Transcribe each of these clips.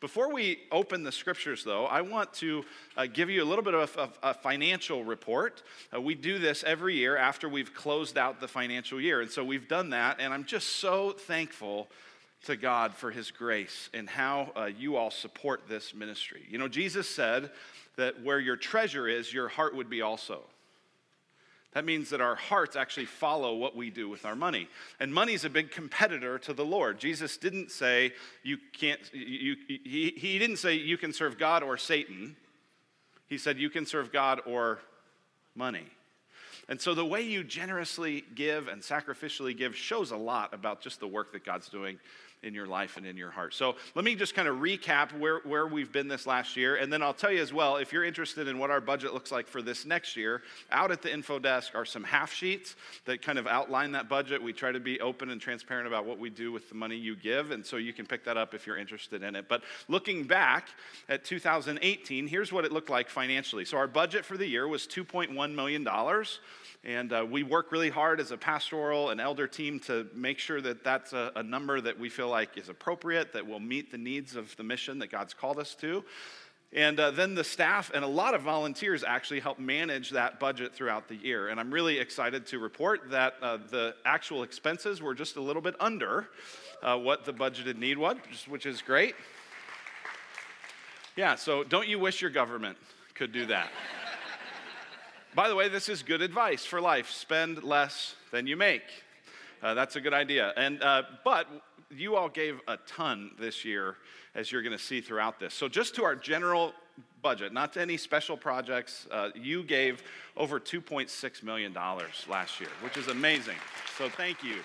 Before we open the scriptures, though, I want to uh, give you a little bit of a, a financial report. Uh, we do this every year after we've closed out the financial year. And so we've done that, and I'm just so thankful to God for his grace and how uh, you all support this ministry. You know, Jesus said that where your treasure is, your heart would be also. That means that our hearts actually follow what we do with our money. And money is a big competitor to the Lord. Jesus didn't say you can't, you, he, he didn't say you can serve God or Satan. He said you can serve God or money. And so the way you generously give and sacrificially give shows a lot about just the work that God's doing in your life and in your heart. So let me just kind of recap where, where we've been this last year. And then I'll tell you as well, if you're interested in what our budget looks like for this next year, out at the info desk are some half sheets that kind of outline that budget. We try to be open and transparent about what we do with the money you give. And so you can pick that up if you're interested in it. But looking back at 2018, here's what it looked like financially. So our budget for the year was $2.1 million. And uh, we work really hard as a pastoral and elder team to make sure that that's a, a number that we feel like is appropriate, that will meet the needs of the mission that God's called us to. And uh, then the staff and a lot of volunteers actually help manage that budget throughout the year. And I'm really excited to report that uh, the actual expenses were just a little bit under uh, what the budgeted need was, which is great. Yeah, so don't you wish your government could do that? By the way, this is good advice for life spend less than you make. Uh, that's a good idea. And, uh, but you all gave a ton this year, as you're going to see throughout this. So, just to our general budget, not to any special projects, uh, you gave over $2.6 million last year, which is amazing. So, thank you.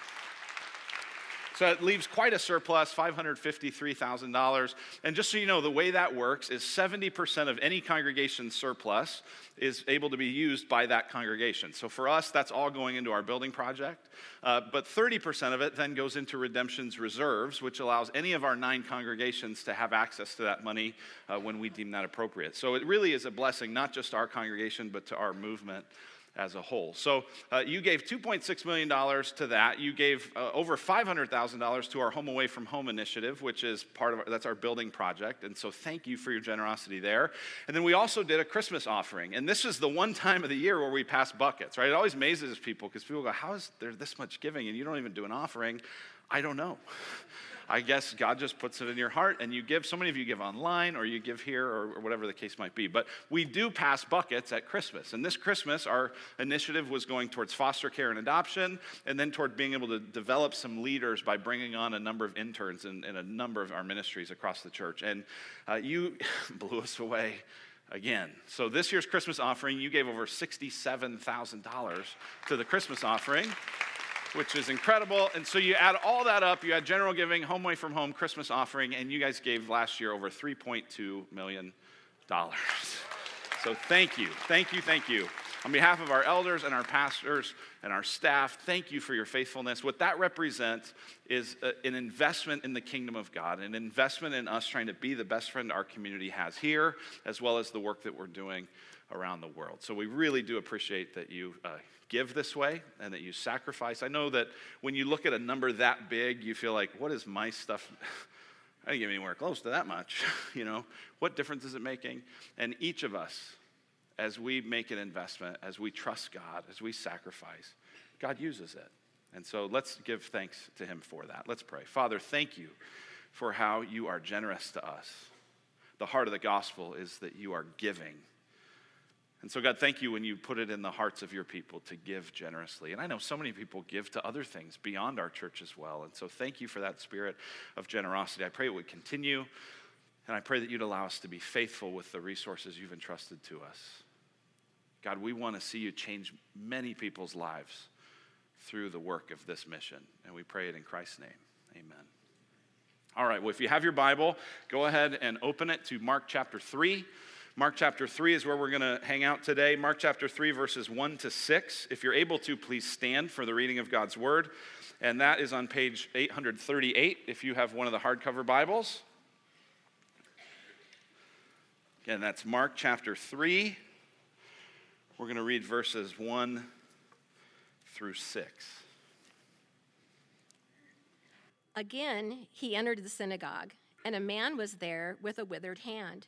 So it leaves quite a surplus, $553,000. And just so you know, the way that works is 70% of any congregation surplus is able to be used by that congregation. So for us, that's all going into our building project. Uh, but 30% of it then goes into redemption's reserves, which allows any of our nine congregations to have access to that money uh, when we deem that appropriate. So it really is a blessing, not just to our congregation, but to our movement as a whole. So uh, you gave $2.6 million to that. You gave uh, over $500,000 to our Home Away from Home initiative, which is part of our, that's our building project. And so thank you for your generosity there. And then we also did a Christmas offering. And this is the one time of the year where we pass buckets, right? It always amazes people because people go, how is there this much giving and you don't even do an offering? I don't know. I guess God just puts it in your heart and you give. So many of you give online or you give here or, or whatever the case might be. But we do pass buckets at Christmas. And this Christmas, our initiative was going towards foster care and adoption and then toward being able to develop some leaders by bringing on a number of interns in, in a number of our ministries across the church. And uh, you blew us away again. So this year's Christmas offering, you gave over $67,000 to the Christmas offering which is incredible. And so you add all that up, you add general giving, home away from home, Christmas offering, and you guys gave last year over $3.2 million. So thank you, thank you, thank you. On behalf of our elders and our pastors and our staff, thank you for your faithfulness. What that represents is a, an investment in the kingdom of God, an investment in us trying to be the best friend our community has here, as well as the work that we're doing around the world. So we really do appreciate that you uh, give this way and that you sacrifice. I know that when you look at a number that big, you feel like, what is my stuff? I didn't give anywhere close to that much. you know, what difference is it making? And each of us, as we make an investment, as we trust God, as we sacrifice, God uses it. And so let's give thanks to Him for that. Let's pray. Father, thank you for how you are generous to us. The heart of the gospel is that you are giving and so, God, thank you when you put it in the hearts of your people to give generously. And I know so many people give to other things beyond our church as well. And so, thank you for that spirit of generosity. I pray it would continue. And I pray that you'd allow us to be faithful with the resources you've entrusted to us. God, we want to see you change many people's lives through the work of this mission. And we pray it in Christ's name. Amen. All right, well, if you have your Bible, go ahead and open it to Mark chapter 3. Mark chapter 3 is where we're going to hang out today. Mark chapter 3, verses 1 to 6. If you're able to, please stand for the reading of God's word. And that is on page 838 if you have one of the hardcover Bibles. Again, that's Mark chapter 3. We're going to read verses 1 through 6. Again, he entered the synagogue and a man was there with a withered hand.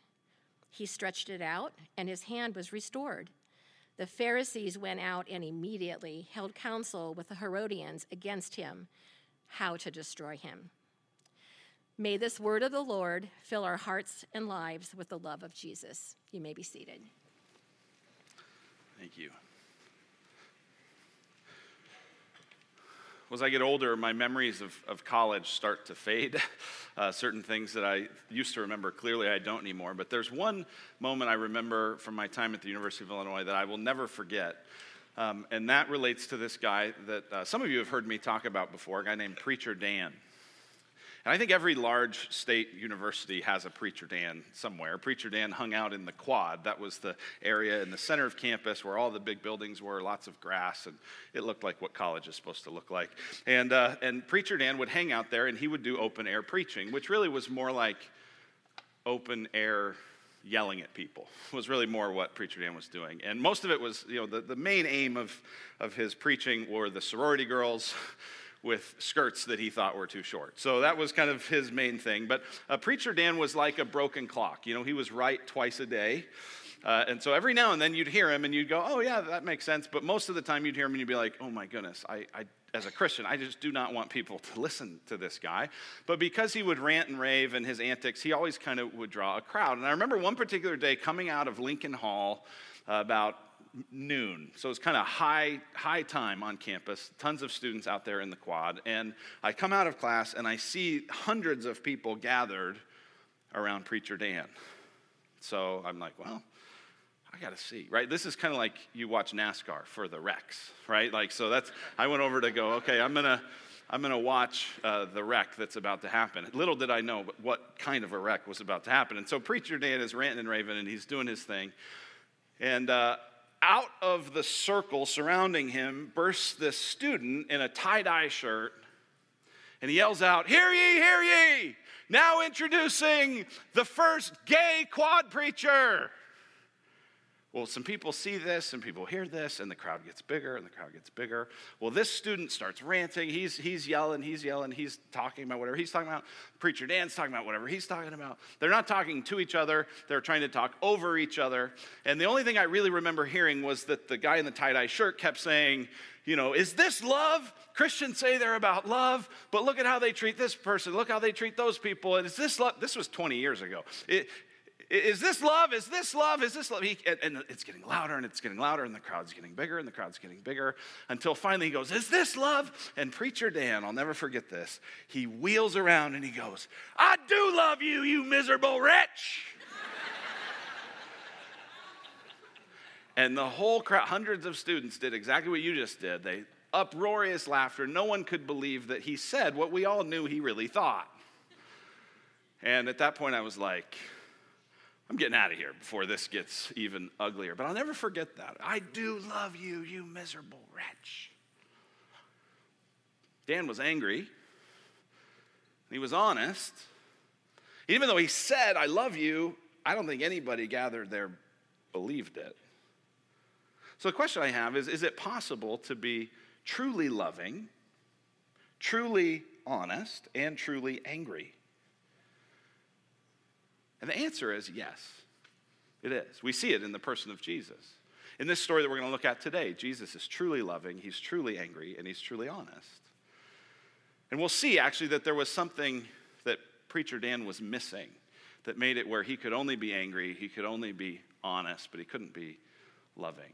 He stretched it out, and his hand was restored. The Pharisees went out and immediately held counsel with the Herodians against him, how to destroy him. May this word of the Lord fill our hearts and lives with the love of Jesus. You may be seated. Thank you. As I get older, my memories of, of college start to fade. Uh, certain things that I used to remember clearly, I don't anymore. But there's one moment I remember from my time at the University of Illinois that I will never forget. Um, and that relates to this guy that uh, some of you have heard me talk about before, a guy named Preacher Dan. And I think every large state university has a Preacher Dan somewhere. Preacher Dan hung out in the quad. That was the area in the center of campus where all the big buildings were, lots of grass, and it looked like what college is supposed to look like. And, uh, and Preacher Dan would hang out there and he would do open air preaching, which really was more like open air yelling at people was really more what preacher dan was doing and most of it was you know the, the main aim of, of his preaching were the sorority girls with skirts that he thought were too short. So that was kind of his main thing. But uh, Preacher Dan was like a broken clock. You know, he was right twice a day. Uh, and so every now and then you'd hear him and you'd go, oh, yeah, that makes sense. But most of the time you'd hear him and you'd be like, oh my goodness, I, I as a Christian, I just do not want people to listen to this guy. But because he would rant and rave and his antics, he always kind of would draw a crowd. And I remember one particular day coming out of Lincoln Hall uh, about noon. So it's kind of high, high time on campus, tons of students out there in the quad. And I come out of class and I see hundreds of people gathered around Preacher Dan. So I'm like, well, I got to see, right? This is kind of like you watch NASCAR for the wrecks, right? Like, so that's, I went over to go, okay, I'm to, I'm going to watch uh, the wreck that's about to happen. Little did I know what kind of a wreck was about to happen. And so Preacher Dan is ranting and raving and he's doing his thing. And uh, out of the circle surrounding him bursts this student in a tie dye shirt and he yells out, Hear ye, hear ye! Now introducing the first gay quad preacher. Well, some people see this, some people hear this, and the crowd gets bigger and the crowd gets bigger. Well, this student starts ranting. He's, he's yelling, he's yelling, he's talking about whatever he's talking about. Preacher Dan's talking about whatever he's talking about. They're not talking to each other, they're trying to talk over each other. And the only thing I really remember hearing was that the guy in the tie dye shirt kept saying, you know, is this love? Christians say they're about love, but look at how they treat this person. Look how they treat those people. And is this love? This was 20 years ago. It, is this love? Is this love? Is this love? He, and it's getting louder and it's getting louder, and the crowd's getting bigger and the crowd's getting bigger until finally he goes, Is this love? And Preacher Dan, I'll never forget this, he wheels around and he goes, I do love you, you miserable wretch. and the whole crowd, hundreds of students did exactly what you just did. They uproarious laughter. No one could believe that he said what we all knew he really thought. And at that point, I was like, I'm getting out of here before this gets even uglier. But I'll never forget that. I do love you, you miserable wretch. Dan was angry. He was honest. Even though he said, I love you, I don't think anybody gathered there believed it. So the question I have is Is it possible to be truly loving, truly honest, and truly angry? And the answer is yes, it is. We see it in the person of Jesus. In this story that we're going to look at today, Jesus is truly loving, he's truly angry, and he's truly honest. And we'll see actually that there was something that Preacher Dan was missing that made it where he could only be angry, he could only be honest, but he couldn't be loving.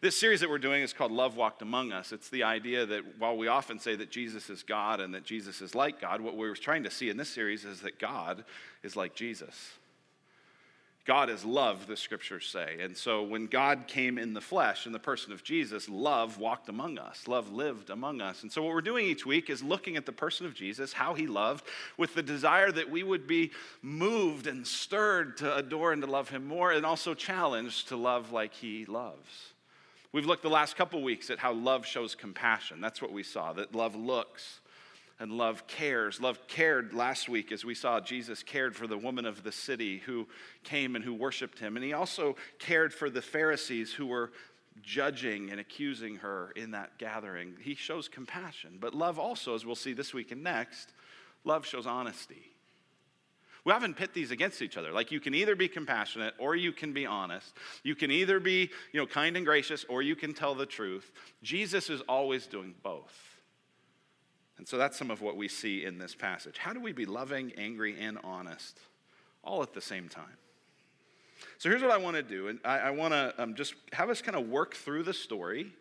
This series that we're doing is called Love Walked Among Us. It's the idea that while we often say that Jesus is God and that Jesus is like God, what we're trying to see in this series is that God is like Jesus. God is love, the scriptures say. And so when God came in the flesh, in the person of Jesus, love walked among us. Love lived among us. And so what we're doing each week is looking at the person of Jesus, how he loved, with the desire that we would be moved and stirred to adore and to love him more, and also challenged to love like he loves. We've looked the last couple weeks at how love shows compassion. That's what we saw, that love looks and love cares. Love cared last week as we saw Jesus cared for the woman of the city who came and who worshiped him. And he also cared for the Pharisees who were judging and accusing her in that gathering. He shows compassion. But love also, as we'll see this week and next, love shows honesty. We often pit these against each other. Like you can either be compassionate or you can be honest. You can either be, you know, kind and gracious or you can tell the truth. Jesus is always doing both. And so that's some of what we see in this passage. How do we be loving, angry, and honest all at the same time? So here's what I want to do. And I, I want to um, just have us kind of work through the story,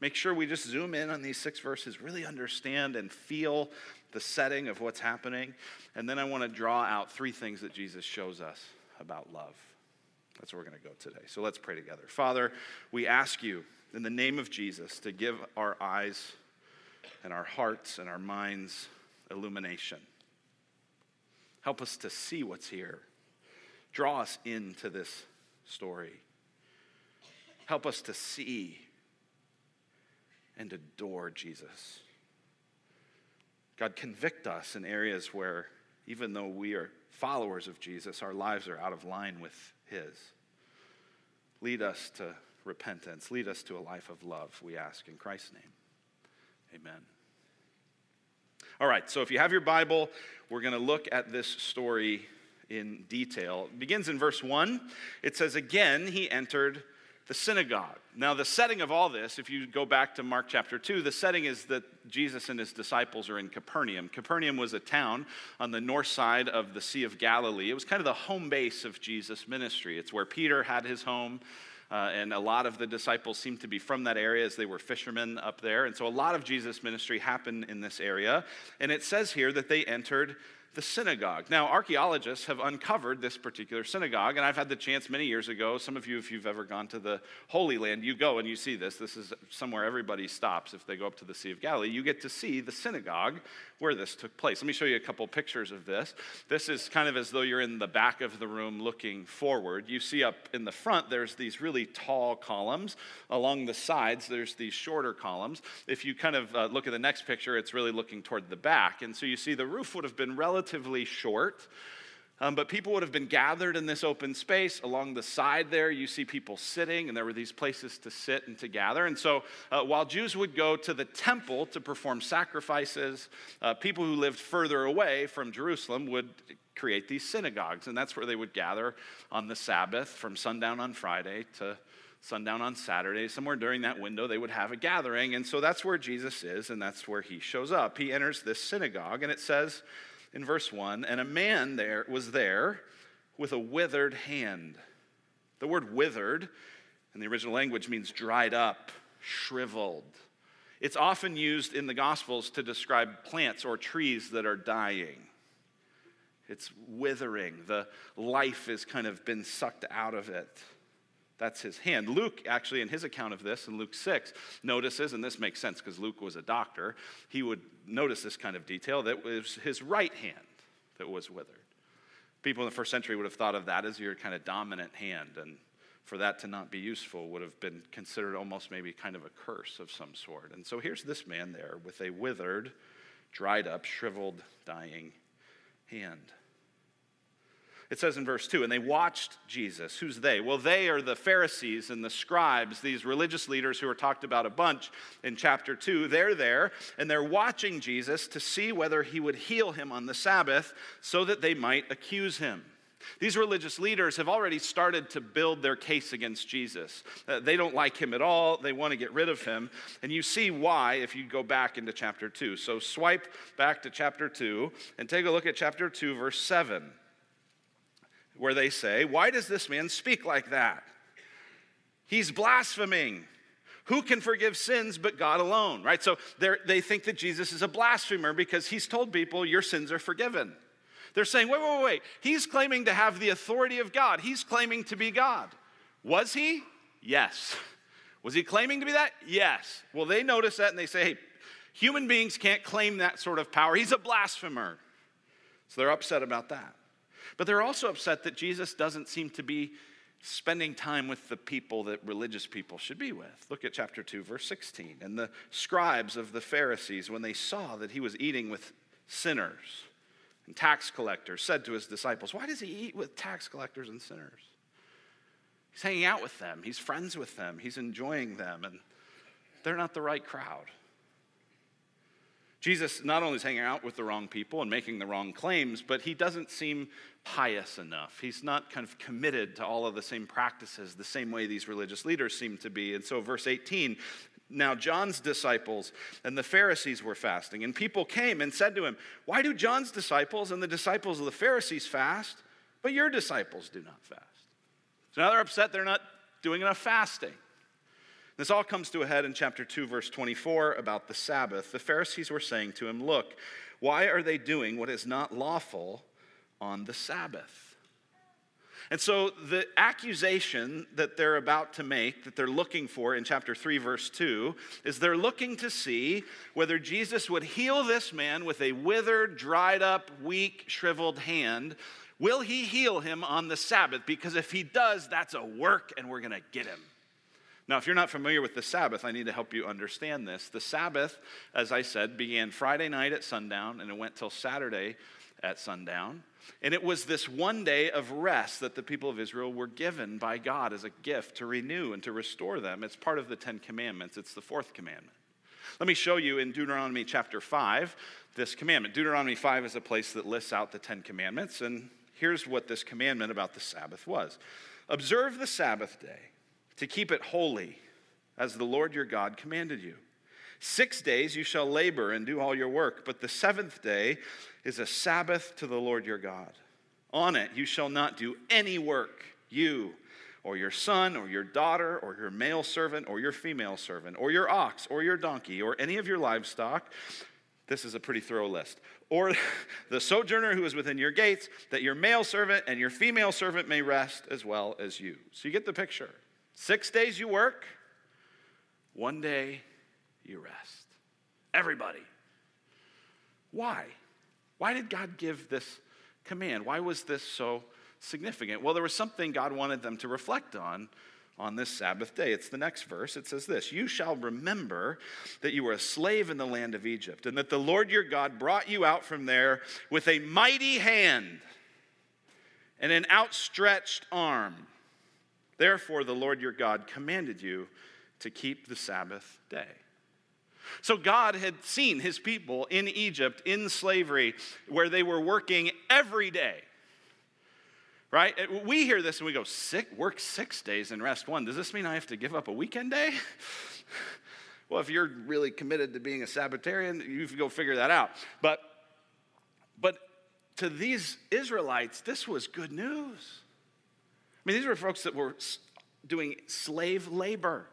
make sure we just zoom in on these six verses, really understand and feel the setting of what's happening. And then I want to draw out three things that Jesus shows us about love. That's where we're going to go today. So let's pray together. Father, we ask you in the name of Jesus to give our eyes and our hearts and our minds illumination. Help us to see what's here. Draw us into this story. Help us to see and adore Jesus. God, convict us in areas where, even though we are followers of Jesus, our lives are out of line with His. Lead us to repentance. Lead us to a life of love, we ask in Christ's name. Amen. All right, so if you have your Bible, we're going to look at this story in detail. It begins in verse 1. It says, Again, he entered the synagogue. Now, the setting of all this, if you go back to Mark chapter 2, the setting is that Jesus and his disciples are in Capernaum. Capernaum was a town on the north side of the Sea of Galilee. It was kind of the home base of Jesus' ministry. It's where Peter had his home. Uh, and a lot of the disciples seemed to be from that area as they were fishermen up there. And so a lot of Jesus' ministry happened in this area. And it says here that they entered the synagogue. Now, archaeologists have uncovered this particular synagogue, and I've had the chance many years ago. Some of you, if you've ever gone to the Holy Land, you go and you see this. This is somewhere everybody stops if they go up to the Sea of Galilee. You get to see the synagogue where this took place. Let me show you a couple pictures of this. This is kind of as though you're in the back of the room looking forward. You see up in the front, there's these really tall columns. Along the sides, there's these shorter columns. If you kind of uh, look at the next picture, it's really looking toward the back. And so you see the roof would have been relatively short. Um, but people would have been gathered in this open space. Along the side there, you see people sitting, and there were these places to sit and to gather. And so, uh, while Jews would go to the temple to perform sacrifices, uh, people who lived further away from Jerusalem would create these synagogues. And that's where they would gather on the Sabbath from sundown on Friday to sundown on Saturday. Somewhere during that window, they would have a gathering. And so, that's where Jesus is, and that's where he shows up. He enters this synagogue, and it says, in verse 1 and a man there was there with a withered hand. The word withered in the original language means dried up, shriveled. It's often used in the Gospels to describe plants or trees that are dying. It's withering. The life has kind of been sucked out of it. That's his hand. Luke, actually, in his account of this, in Luke 6, notices, and this makes sense because Luke was a doctor, he would notice this kind of detail that was his right hand that was withered. People in the first century would have thought of that as your kind of dominant hand, and for that to not be useful would have been considered almost maybe kind of a curse of some sort. And so here's this man there with a withered, dried up, shriveled, dying hand. It says in verse 2, and they watched Jesus. Who's they? Well, they are the Pharisees and the scribes, these religious leaders who are talked about a bunch in chapter 2. They're there, and they're watching Jesus to see whether he would heal him on the Sabbath so that they might accuse him. These religious leaders have already started to build their case against Jesus. Uh, they don't like him at all. They want to get rid of him. And you see why if you go back into chapter 2. So swipe back to chapter 2 and take a look at chapter 2, verse 7 where they say, Why does this man speak like that? He's blaspheming. Who can forgive sins but God alone, right? So they think that Jesus is a blasphemer because he's told people, Your sins are forgiven. They're saying, wait, wait, wait. He's claiming to have the authority of God. He's claiming to be God. Was he? Yes. Was he claiming to be that? Yes. Well, they notice that and they say, hey, human beings can't claim that sort of power. He's a blasphemer. So they're upset about that. But they're also upset that Jesus doesn't seem to be spending time with the people that religious people should be with. Look at chapter 2, verse 16. And the scribes of the Pharisees, when they saw that he was eating with sinners and tax collectors, said to his disciples, Why does he eat with tax collectors and sinners? He's hanging out with them, he's friends with them, he's enjoying them, and they're not the right crowd. Jesus not only is hanging out with the wrong people and making the wrong claims, but he doesn't seem pious enough. He's not kind of committed to all of the same practices the same way these religious leaders seem to be. And so, verse 18 now John's disciples and the Pharisees were fasting, and people came and said to him, Why do John's disciples and the disciples of the Pharisees fast, but your disciples do not fast? So now they're upset they're not doing enough fasting. This all comes to a head in chapter 2, verse 24, about the Sabbath. The Pharisees were saying to him, Look, why are they doing what is not lawful on the Sabbath? And so the accusation that they're about to make, that they're looking for in chapter 3, verse 2, is they're looking to see whether Jesus would heal this man with a withered, dried up, weak, shriveled hand Will he heal him on the Sabbath? Because if he does, that's a work and we're going to get him. Now, if you're not familiar with the Sabbath, I need to help you understand this. The Sabbath, as I said, began Friday night at sundown and it went till Saturday at sundown. And it was this one day of rest that the people of Israel were given by God as a gift to renew and to restore them. It's part of the Ten Commandments, it's the fourth commandment. Let me show you in Deuteronomy chapter 5 this commandment. Deuteronomy 5 is a place that lists out the Ten Commandments, and here's what this commandment about the Sabbath was Observe the Sabbath day to keep it holy, as the Lord your God commanded you. Six days you shall labor and do all your work, but the seventh day is a Sabbath to the Lord your God. On it you shall not do any work, you or your son or your daughter or your male servant or your female servant or your ox or your donkey or any of your livestock. This is a pretty thorough list or the sojourner who is within your gates, that your male servant and your female servant may rest as well as you. So you get the picture. Six days you work, one day you rest. Everybody. Why? Why did God give this command? Why was this so significant? Well, there was something God wanted them to reflect on on this Sabbath day. It's the next verse. It says this You shall remember that you were a slave in the land of Egypt, and that the Lord your God brought you out from there with a mighty hand and an outstretched arm. Therefore, the Lord your God commanded you to keep the Sabbath day. So, God had seen his people in Egypt in slavery where they were working every day right? We hear this and we go, sick, work six days and rest one. Does this mean I have to give up a weekend day? well, if you're really committed to being a Sabbatarian, you go figure that out. But, but to these Israelites, this was good news. I mean, these were folks that were doing slave labor.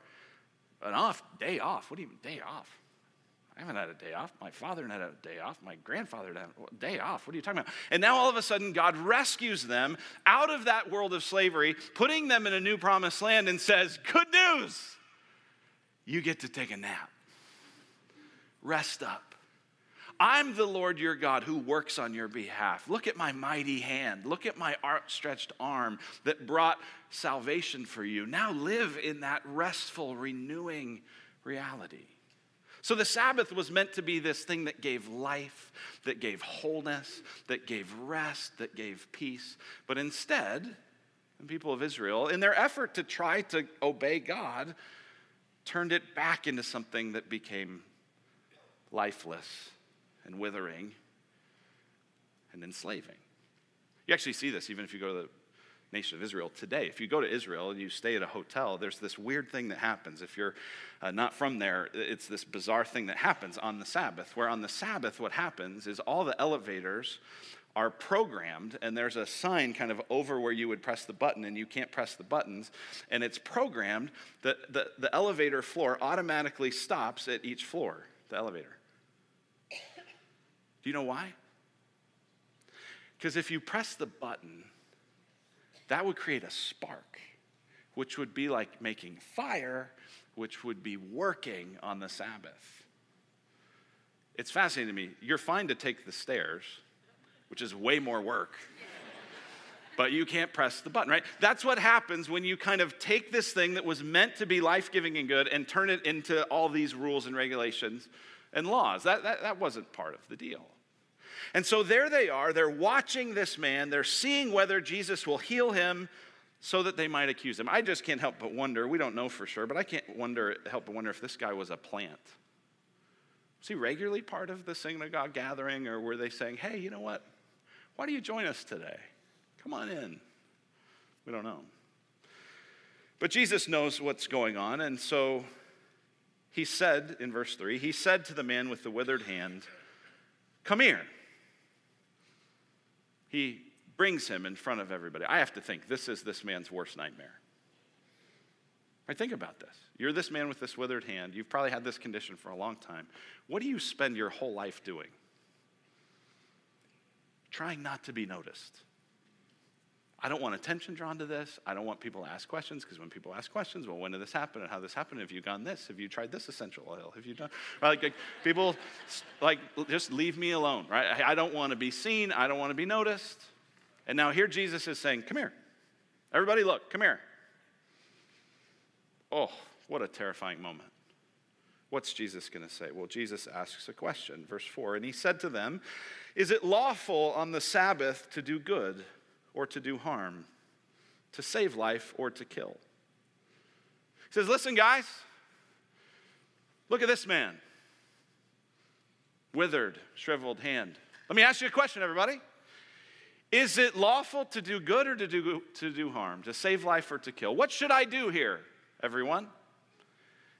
An off, day off. What do you mean, day off? I haven't had a day off. My father had a day off. My grandfather had a day off. What are you talking about? And now all of a sudden, God rescues them out of that world of slavery, putting them in a new promised land, and says, Good news! You get to take a nap. Rest up. I'm the Lord your God who works on your behalf. Look at my mighty hand. Look at my outstretched arm that brought salvation for you. Now live in that restful, renewing reality. So the Sabbath was meant to be this thing that gave life, that gave wholeness, that gave rest, that gave peace. But instead, the people of Israel, in their effort to try to obey God, turned it back into something that became lifeless and withering and enslaving. You actually see this even if you go to the nation of Israel today. If you go to Israel and you stay at a hotel, there's this weird thing that happens. If you're uh, not from there, it's this bizarre thing that happens on the Sabbath, where on the Sabbath, what happens is all the elevators are programmed, and there's a sign kind of over where you would press the button, and you can't press the buttons. And it's programmed that the, the elevator floor automatically stops at each floor, the elevator. Do you know why? Because if you press the button, that would create a spark, which would be like making fire, which would be working on the Sabbath. It's fascinating to me. You're fine to take the stairs, which is way more work. but you can't press the button, right? That's what happens when you kind of take this thing that was meant to be life giving and good and turn it into all these rules and regulations and laws. That, that, that wasn't part of the deal. And so there they are. They're watching this man. They're seeing whether Jesus will heal him so that they might accuse him. I just can't help but wonder. We don't know for sure, but I can't wonder, help but wonder if this guy was a plant. Was he regularly part of the synagogue gathering, or were they saying, hey, you know what? Why do you join us today? Come on in. We don't know. But Jesus knows what's going on, and so he said in verse 3 He said to the man with the withered hand, Come here. He brings him in front of everybody. I have to think this is this man's worst nightmare. Right, think about this. You're this man with this withered hand. You've probably had this condition for a long time. What do you spend your whole life doing? Trying not to be noticed. I don't want attention drawn to this. I don't want people to ask questions because when people ask questions, well, when did this happen and how this happened? Have you gone this? Have you tried this essential oil? Have you done like, like people like just leave me alone, right? I don't want to be seen. I don't want to be noticed. And now here Jesus is saying, "Come here, everybody, look, come here." Oh, what a terrifying moment. What's Jesus going to say? Well, Jesus asks a question, verse 4. And he said to them, Is it lawful on the Sabbath to do good or to do harm, to save life or to kill? He says, Listen, guys, look at this man. Withered, shriveled hand. Let me ask you a question, everybody. Is it lawful to do good or to do, to do harm, to save life or to kill? What should I do here, everyone?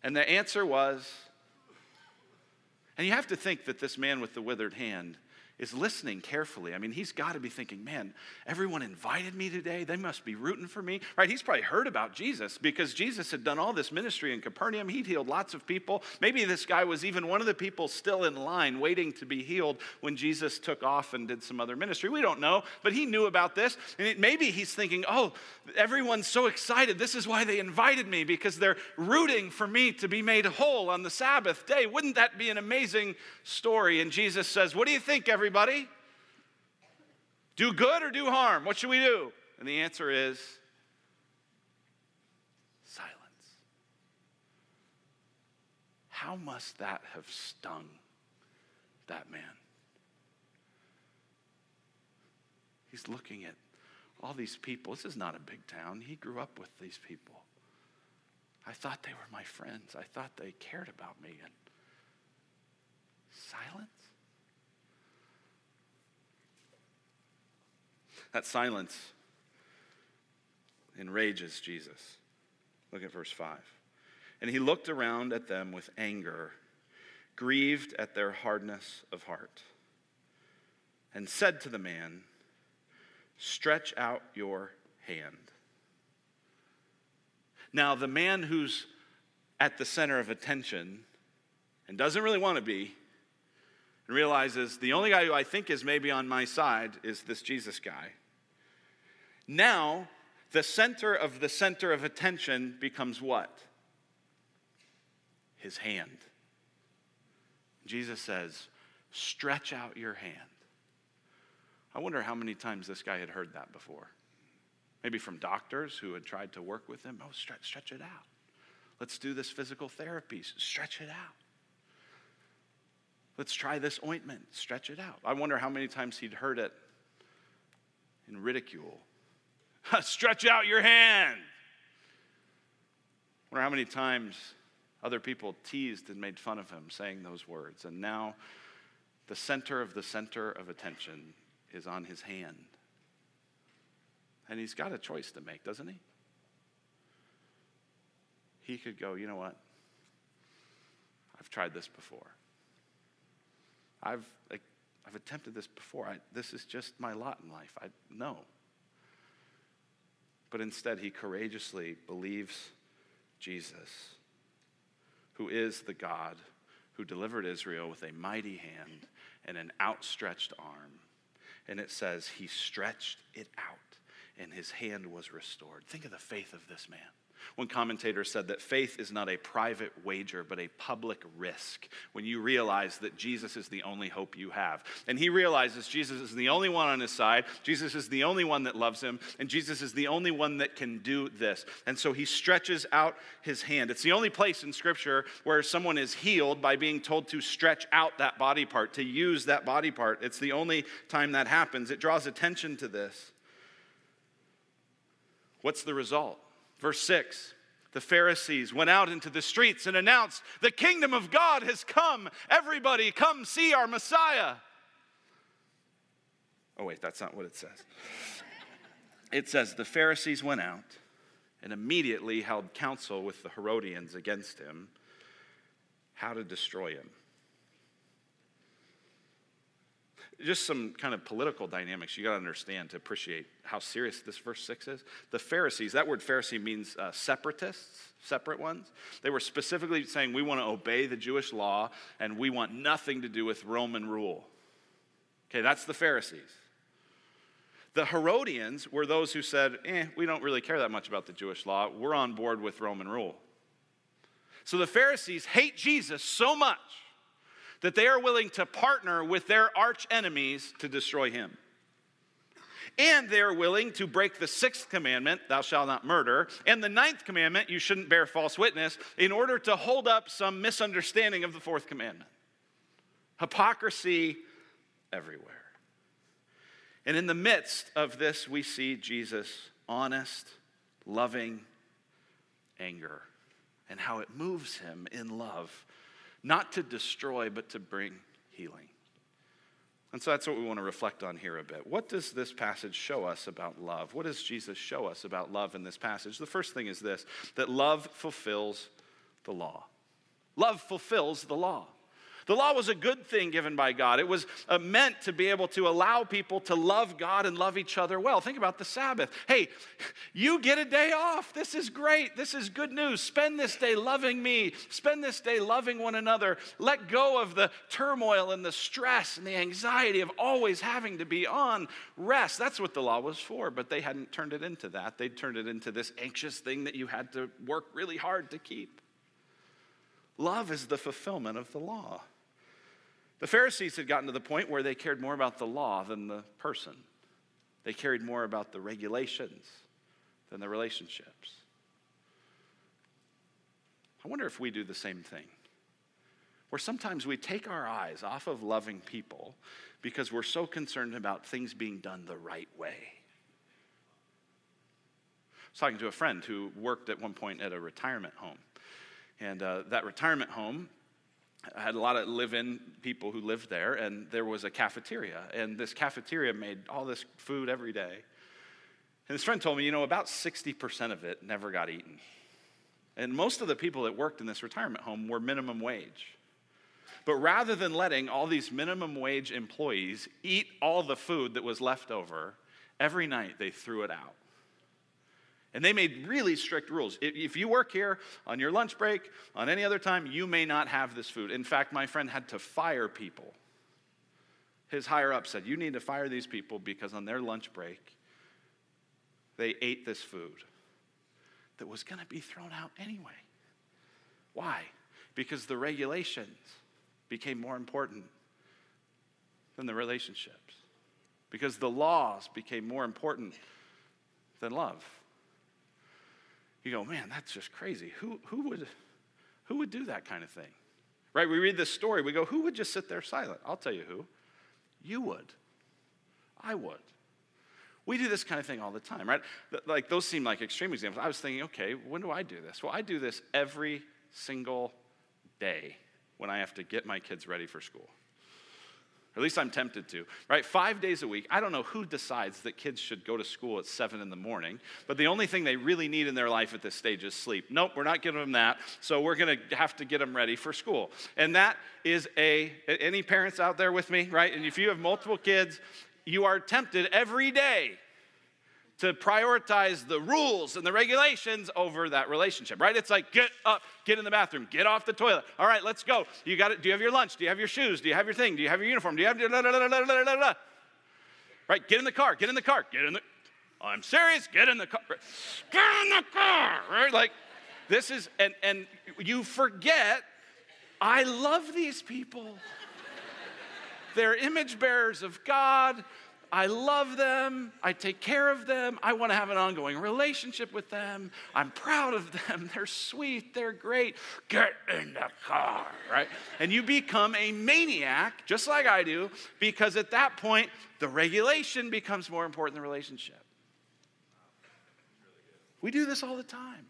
And the answer was, and you have to think that this man with the withered hand is listening carefully. I mean, he's got to be thinking, man, everyone invited me today. They must be rooting for me, right? He's probably heard about Jesus because Jesus had done all this ministry in Capernaum. He'd healed lots of people. Maybe this guy was even one of the people still in line waiting to be healed when Jesus took off and did some other ministry. We don't know, but he knew about this. And it, maybe he's thinking, oh, everyone's so excited. This is why they invited me because they're rooting for me to be made whole on the Sabbath day. Wouldn't that be an amazing story? And Jesus says, what do you think, everybody? Do good or do harm? What should we do? And the answer is silence. How must that have stung that man? He's looking at all these people. This is not a big town. He grew up with these people. I thought they were my friends. I thought they cared about me. And silence? That silence enrages Jesus. Look at verse 5. And he looked around at them with anger, grieved at their hardness of heart, and said to the man, Stretch out your hand. Now, the man who's at the center of attention and doesn't really want to be, and realizes the only guy who I think is maybe on my side is this Jesus guy. Now, the center of the center of attention becomes what? His hand. Jesus says, Stretch out your hand. I wonder how many times this guy had heard that before. Maybe from doctors who had tried to work with him. Oh, stretch, stretch it out. Let's do this physical therapy. Stretch it out. Let's try this ointment. Stretch it out. I wonder how many times he'd heard it in ridicule Stretch out your hand. I wonder how many times other people teased and made fun of him saying those words. And now the center of the center of attention is on his hand. And he's got a choice to make, doesn't he? He could go, you know what? I've tried this before. I've, I've attempted this before. I, this is just my lot in life. I know but instead he courageously believes Jesus, who is the God who delivered Israel with a mighty hand and an outstretched arm. And it says, He stretched it out and his hand was restored. Think of the faith of this man. One commentator said that faith is not a private wager, but a public risk when you realize that Jesus is the only hope you have. And he realizes Jesus is the only one on his side, Jesus is the only one that loves him, and Jesus is the only one that can do this. And so he stretches out his hand. It's the only place in Scripture where someone is healed by being told to stretch out that body part, to use that body part. It's the only time that happens. It draws attention to this. What's the result? Verse 6 the Pharisees went out into the streets and announced, The kingdom of God has come. Everybody, come see our Messiah. Oh, wait, that's not what it says. It says, The Pharisees went out and immediately held counsel with the Herodians against him, how to destroy him. Just some kind of political dynamics you got to understand to appreciate how serious this verse 6 is. The Pharisees, that word Pharisee means uh, separatists, separate ones. They were specifically saying, we want to obey the Jewish law and we want nothing to do with Roman rule. Okay, that's the Pharisees. The Herodians were those who said, eh, we don't really care that much about the Jewish law. We're on board with Roman rule. So the Pharisees hate Jesus so much that they are willing to partner with their arch enemies to destroy him. And they're willing to break the sixth commandment, thou shalt not murder, and the ninth commandment, you shouldn't bear false witness, in order to hold up some misunderstanding of the fourth commandment. Hypocrisy everywhere. And in the midst of this, we see Jesus' honest, loving anger and how it moves him in love not to destroy, but to bring healing. And so that's what we want to reflect on here a bit. What does this passage show us about love? What does Jesus show us about love in this passage? The first thing is this that love fulfills the law. Love fulfills the law. The law was a good thing given by God. It was uh, meant to be able to allow people to love God and love each other well. Think about the Sabbath. Hey, you get a day off. This is great. This is good news. Spend this day loving me. Spend this day loving one another. Let go of the turmoil and the stress and the anxiety of always having to be on rest. That's what the law was for, but they hadn't turned it into that. They'd turned it into this anxious thing that you had to work really hard to keep. Love is the fulfillment of the law. The Pharisees had gotten to the point where they cared more about the law than the person. They cared more about the regulations than the relationships. I wonder if we do the same thing. Where sometimes we take our eyes off of loving people because we're so concerned about things being done the right way. I was talking to a friend who worked at one point at a retirement home. And uh, that retirement home I had a lot of live in people who lived there, and there was a cafeteria. And this cafeteria made all this food every day. And this friend told me, you know, about 60% of it never got eaten. And most of the people that worked in this retirement home were minimum wage. But rather than letting all these minimum wage employees eat all the food that was left over, every night they threw it out. And they made really strict rules. If you work here on your lunch break, on any other time, you may not have this food. In fact, my friend had to fire people. His higher up said, You need to fire these people because on their lunch break, they ate this food that was going to be thrown out anyway. Why? Because the regulations became more important than the relationships, because the laws became more important than love. You go, man, that's just crazy. Who, who, would, who would do that kind of thing? Right? We read this story, we go, who would just sit there silent? I'll tell you who. You would. I would. We do this kind of thing all the time, right? Like those seem like extreme examples. I was thinking, okay, when do I do this? Well, I do this every single day when I have to get my kids ready for school. Or at least I'm tempted to, right? Five days a week. I don't know who decides that kids should go to school at seven in the morning, but the only thing they really need in their life at this stage is sleep. Nope, we're not giving them that, so we're gonna have to get them ready for school. And that is a, any parents out there with me, right? And if you have multiple kids, you are tempted every day to prioritize the rules and the regulations over that relationship, right? It's like get up, get in the bathroom, get off the toilet. All right, let's go. You got it. Do you have your lunch? Do you have your shoes? Do you have your thing? Do you have your uniform? Do you have your Right? Get in the car, get in the car, get in the I'm serious, get in the car. Get in the car. Right? Like this is and and you forget I love these people. They're image bearers of God. I love them. I take care of them. I want to have an ongoing relationship with them. I'm proud of them. They're sweet. They're great. Get in the car, right? And you become a maniac, just like I do, because at that point, the regulation becomes more important than the relationship. We do this all the time.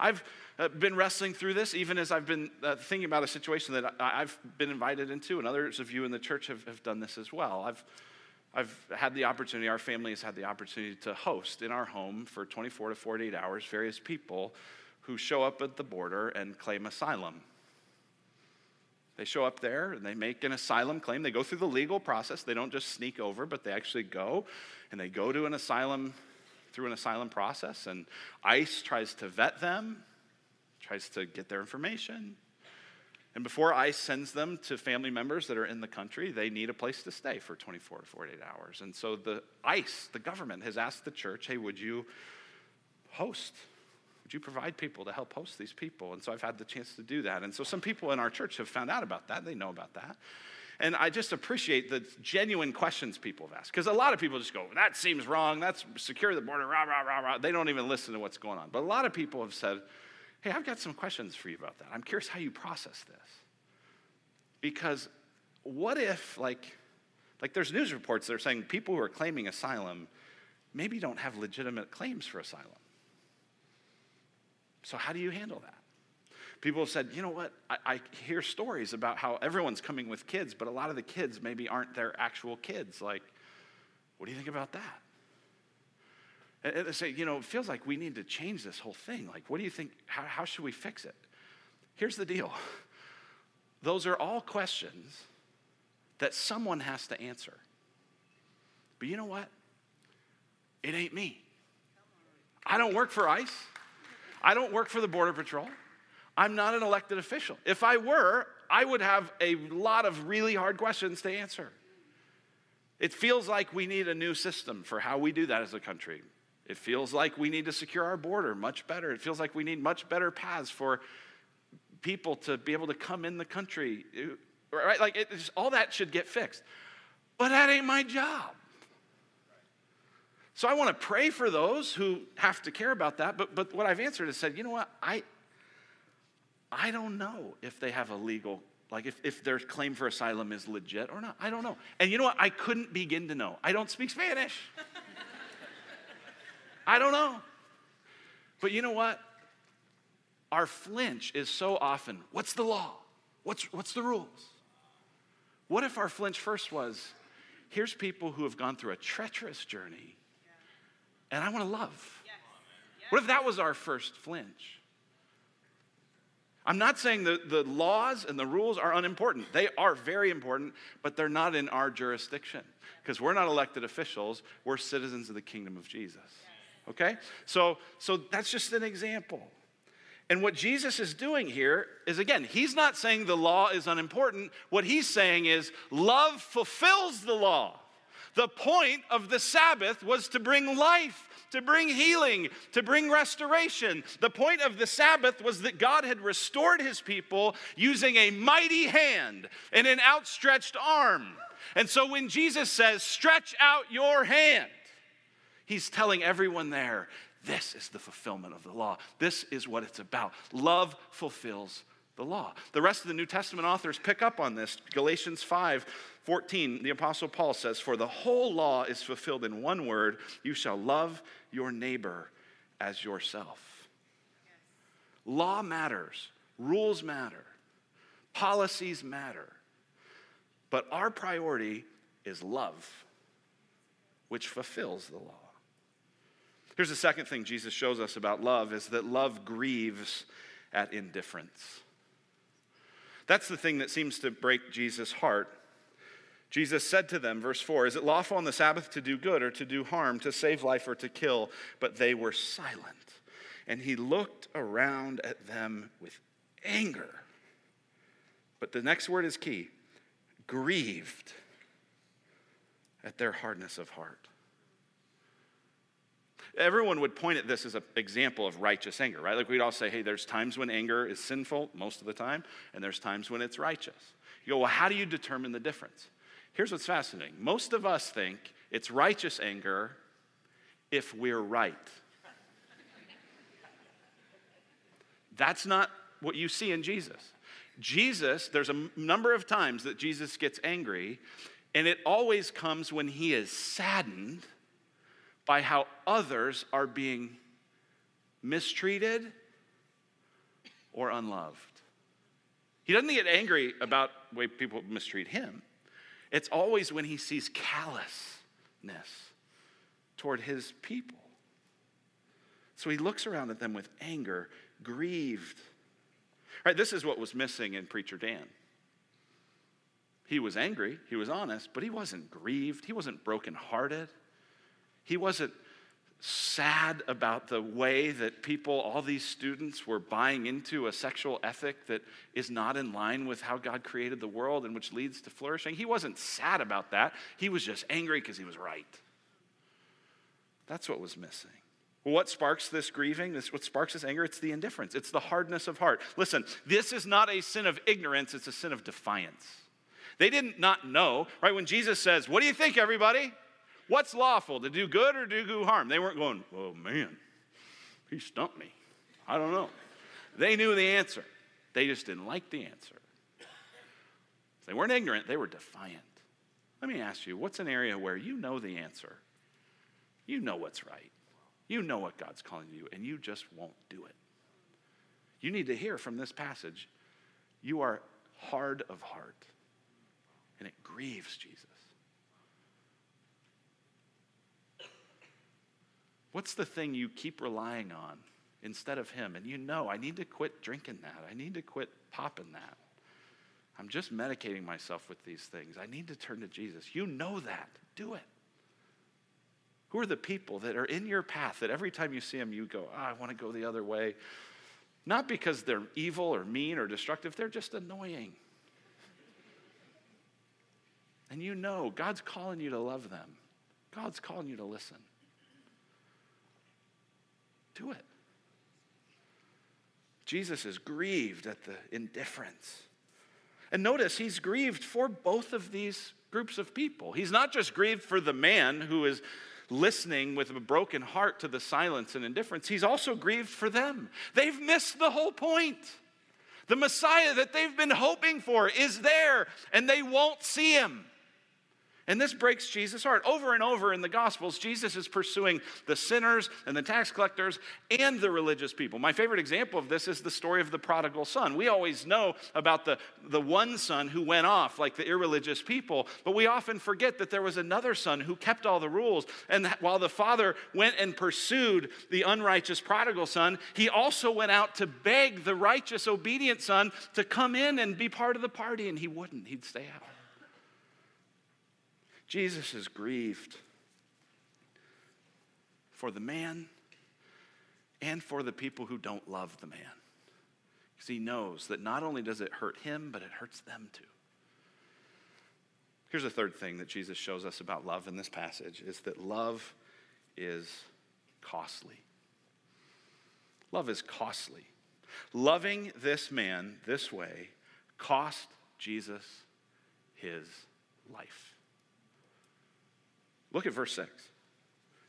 I've uh, been wrestling through this, even as I've been uh, thinking about a situation that I, have been invited into, and others of you in the church have, have done this as well. I've I've had the opportunity, our family has had the opportunity to host in our home for 24 to 48 hours various people who show up at the border and claim asylum. They show up there and they make an asylum claim. They go through the legal process. They don't just sneak over, but they actually go and they go to an asylum through an asylum process. And ICE tries to vet them, tries to get their information. And before ICE sends them to family members that are in the country, they need a place to stay for 24 to 48 hours. And so the ICE, the government, has asked the church, hey, would you host? Would you provide people to help host these people? And so I've had the chance to do that. And so some people in our church have found out about that. They know about that. And I just appreciate the genuine questions people have asked. Because a lot of people just go, that seems wrong. That's secure the border, rah, rah, rah, rah. They don't even listen to what's going on. But a lot of people have said, Hey, I've got some questions for you about that. I'm curious how you process this. Because what if, like, like there's news reports that are saying people who are claiming asylum maybe don't have legitimate claims for asylum. So, how do you handle that? People have said, you know what, I, I, hear stories about how everyone's coming with kids, but a lot of the kids maybe aren't their actual kids. Like, what do you think about that? And they say, you know, it feels like we need to change this whole thing. Like, what do you think? How, how should we fix it? Here's the deal those are all questions that someone has to answer. But you know what? It ain't me. I don't work for ICE. I don't work for the Border Patrol. I'm not an elected official. If I were, I would have a lot of really hard questions to answer. It feels like we need a new system for how we do that as a country. It feels like we need to secure our border much better. It feels like we need much better paths for people to be able to come in the country. Uh, right? Like it, all that should get fixed. But that ain't my job. So I want to pray for those who have to care about that. But, but what I've answered is said, you know what? I, I don't know if they have a legal, like if, if their claim for asylum is legit or not. I don't know. And you know what? I couldn't begin to know. I don't speak Spanish. I don't know. But you know what? Our flinch is so often what's the law? What's, what's the rules? What if our flinch first was here's people who have gone through a treacherous journey and I want to love? What if that was our first flinch? I'm not saying that the laws and the rules are unimportant. They are very important, but they're not in our jurisdiction because we're not elected officials. We're citizens of the kingdom of Jesus. Okay? So, so that's just an example. And what Jesus is doing here is again, he's not saying the law is unimportant. What he's saying is love fulfills the law. The point of the Sabbath was to bring life, to bring healing, to bring restoration. The point of the Sabbath was that God had restored his people using a mighty hand and an outstretched arm. And so when Jesus says, stretch out your hand, he's telling everyone there, this is the fulfillment of the law. This is what it's about. Love fulfills the law. The rest of the New Testament authors pick up on this. Galatians 5 14, the Apostle Paul says, For the whole law is fulfilled in one word you shall love your neighbor as yourself. Law matters, rules matter, policies matter. But our priority is love, which fulfills the law. Here's the second thing Jesus shows us about love is that love grieves at indifference. That's the thing that seems to break Jesus' heart. Jesus said to them, verse 4, Is it lawful on the Sabbath to do good or to do harm, to save life or to kill? But they were silent. And he looked around at them with anger. But the next word is key grieved at their hardness of heart. Everyone would point at this as an example of righteous anger, right? Like we'd all say, hey, there's times when anger is sinful most of the time, and there's times when it's righteous. You go, well, how do you determine the difference? Here's what's fascinating most of us think it's righteous anger if we're right. That's not what you see in Jesus. Jesus, there's a number of times that Jesus gets angry, and it always comes when he is saddened by how others are being mistreated or unloved. He doesn't get angry about the way people mistreat him. It's always when he sees callousness toward his people. So he looks around at them with anger, grieved. Right, this is what was missing in Preacher Dan. He was angry, he was honest, but he wasn't grieved, he wasn't brokenhearted. He wasn't sad about the way that people, all these students, were buying into a sexual ethic that is not in line with how God created the world and which leads to flourishing. He wasn't sad about that. He was just angry because he was right. That's what was missing. What sparks this grieving? This what sparks this anger? It's the indifference. It's the hardness of heart. Listen, this is not a sin of ignorance, it's a sin of defiance. They didn't not know, right? When Jesus says, What do you think, everybody? What's lawful, to do good or to do harm? They weren't going, Oh man, he stumped me. I don't know. They knew the answer. They just didn't like the answer. They weren't ignorant, they were defiant. Let me ask you, what's an area where you know the answer? You know what's right. You know what God's calling you, and you just won't do it. You need to hear from this passage. You are hard of heart, and it grieves Jesus. What's the thing you keep relying on instead of Him? And you know, I need to quit drinking that. I need to quit popping that. I'm just medicating myself with these things. I need to turn to Jesus. You know that. Do it. Who are the people that are in your path that every time you see them, you go, oh, I want to go the other way? Not because they're evil or mean or destructive, they're just annoying. And you know God's calling you to love them, God's calling you to listen. Do it. Jesus is grieved at the indifference. And notice he's grieved for both of these groups of people. He's not just grieved for the man who is listening with a broken heart to the silence and indifference, he's also grieved for them. They've missed the whole point. The Messiah that they've been hoping for is there, and they won't see him. And this breaks Jesus' heart. Over and over in the Gospels, Jesus is pursuing the sinners and the tax collectors and the religious people. My favorite example of this is the story of the prodigal son. We always know about the, the one son who went off, like the irreligious people, but we often forget that there was another son who kept all the rules. And while the father went and pursued the unrighteous prodigal son, he also went out to beg the righteous, obedient son to come in and be part of the party, and he wouldn't. He'd stay out. Jesus is grieved for the man and for the people who don't love the man. Because he knows that not only does it hurt him, but it hurts them too. Here's a third thing that Jesus shows us about love in this passage is that love is costly. Love is costly. Loving this man this way cost Jesus his life. Look at verse 6.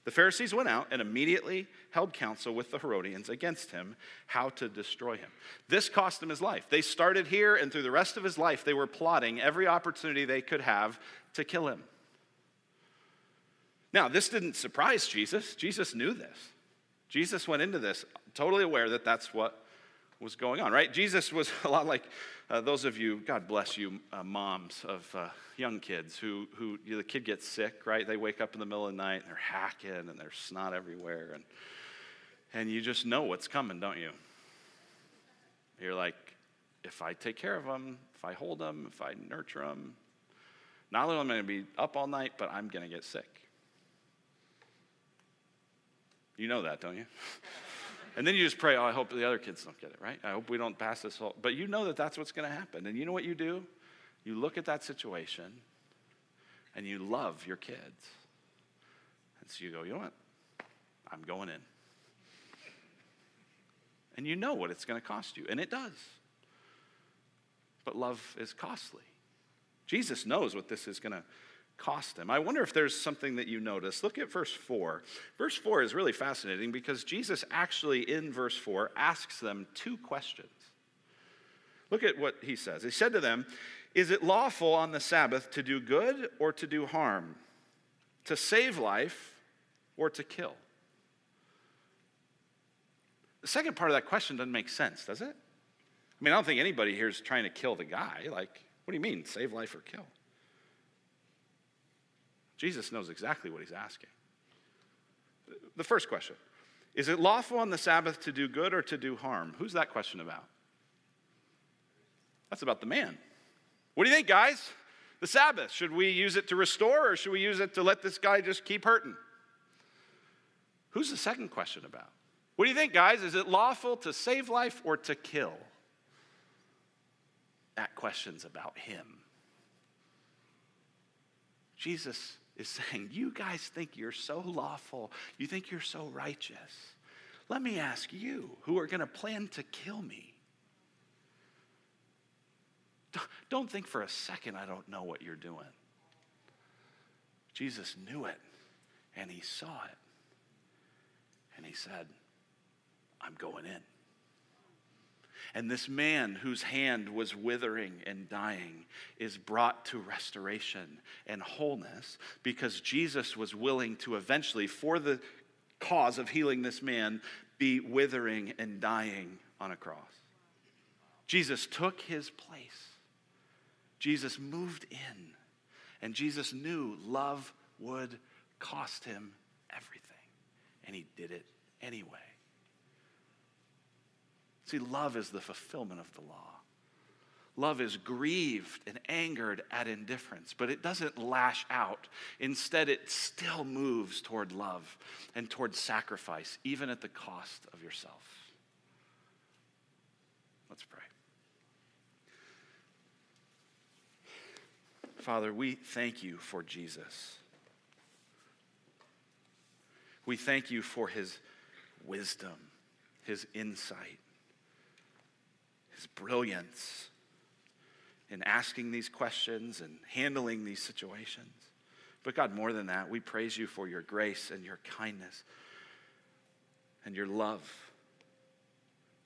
The Pharisees went out and immediately held counsel with the Herodians against him, how to destroy him. This cost him his life. They started here, and through the rest of his life, they were plotting every opportunity they could have to kill him. Now, this didn't surprise Jesus. Jesus knew this. Jesus went into this totally aware that that's what was going on, right? Jesus was a lot like uh, those of you, God bless you, uh, moms of uh, young kids who, who you know, the kid gets sick, right? They wake up in the middle of the night and they're hacking and there's snot everywhere. And, and you just know what's coming, don't you? You're like, if I take care of them, if I hold them, if I nurture them, not only am I going to be up all night, but I'm going to get sick. You know that, don't you? And then you just pray, oh, I hope the other kids don't get it, right? I hope we don't pass this whole. But you know that that's what's going to happen. And you know what you do? You look at that situation and you love your kids. And so you go, you know what? I'm going in. And you know what it's going to cost you, and it does. But love is costly. Jesus knows what this is going to cost him. I wonder if there's something that you notice. Look at verse 4. Verse 4 is really fascinating because Jesus actually, in verse 4, asks them two questions. Look at what he says. He said to them, Is it lawful on the Sabbath to do good or to do harm? To save life or to kill? The second part of that question doesn't make sense, does it? I mean, I don't think anybody here is trying to kill the guy. Like, what do you mean, save life or kill? Jesus knows exactly what he's asking. The first question Is it lawful on the Sabbath to do good or to do harm? Who's that question about? That's about the man. What do you think, guys? The Sabbath, should we use it to restore or should we use it to let this guy just keep hurting? Who's the second question about? What do you think, guys? Is it lawful to save life or to kill? That question's about him. Jesus is saying, You guys think you're so lawful, you think you're so righteous. Let me ask you, who are going to plan to kill me. Don't think for a second I don't know what you're doing. Jesus knew it and he saw it. And he said, I'm going in. And this man whose hand was withering and dying is brought to restoration and wholeness because Jesus was willing to eventually, for the cause of healing this man, be withering and dying on a cross. Jesus took his place. Jesus moved in. And Jesus knew love would cost him everything. And he did it anyway. See, love is the fulfillment of the law. Love is grieved and angered at indifference, but it doesn't lash out. Instead, it still moves toward love and toward sacrifice, even at the cost of yourself. Let's pray. Father, we thank you for Jesus. We thank you for his wisdom, his insight his brilliance in asking these questions and handling these situations. But God, more than that, we praise you for your grace and your kindness and your love.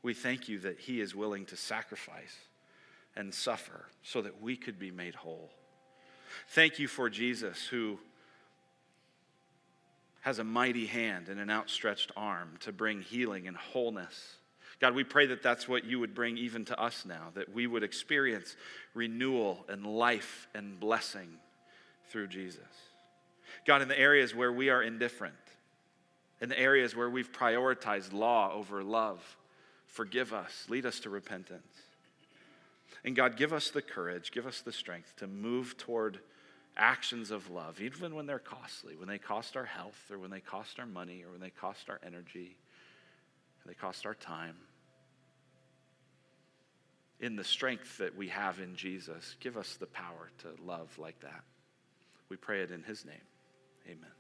We thank you that He is willing to sacrifice and suffer so that we could be made whole. Thank you for Jesus, who has a mighty hand and an outstretched arm to bring healing and wholeness God, we pray that that's what you would bring even to us now, that we would experience renewal and life and blessing through Jesus. God, in the areas where we are indifferent, in the areas where we've prioritized law over love, forgive us, lead us to repentance. And God, give us the courage, give us the strength to move toward actions of love, even when they're costly, when they cost our health, or when they cost our money, or when they cost our energy, or they cost our time in the strength that we have in Jesus, give us the power to love like that. We pray it in his name. Amen.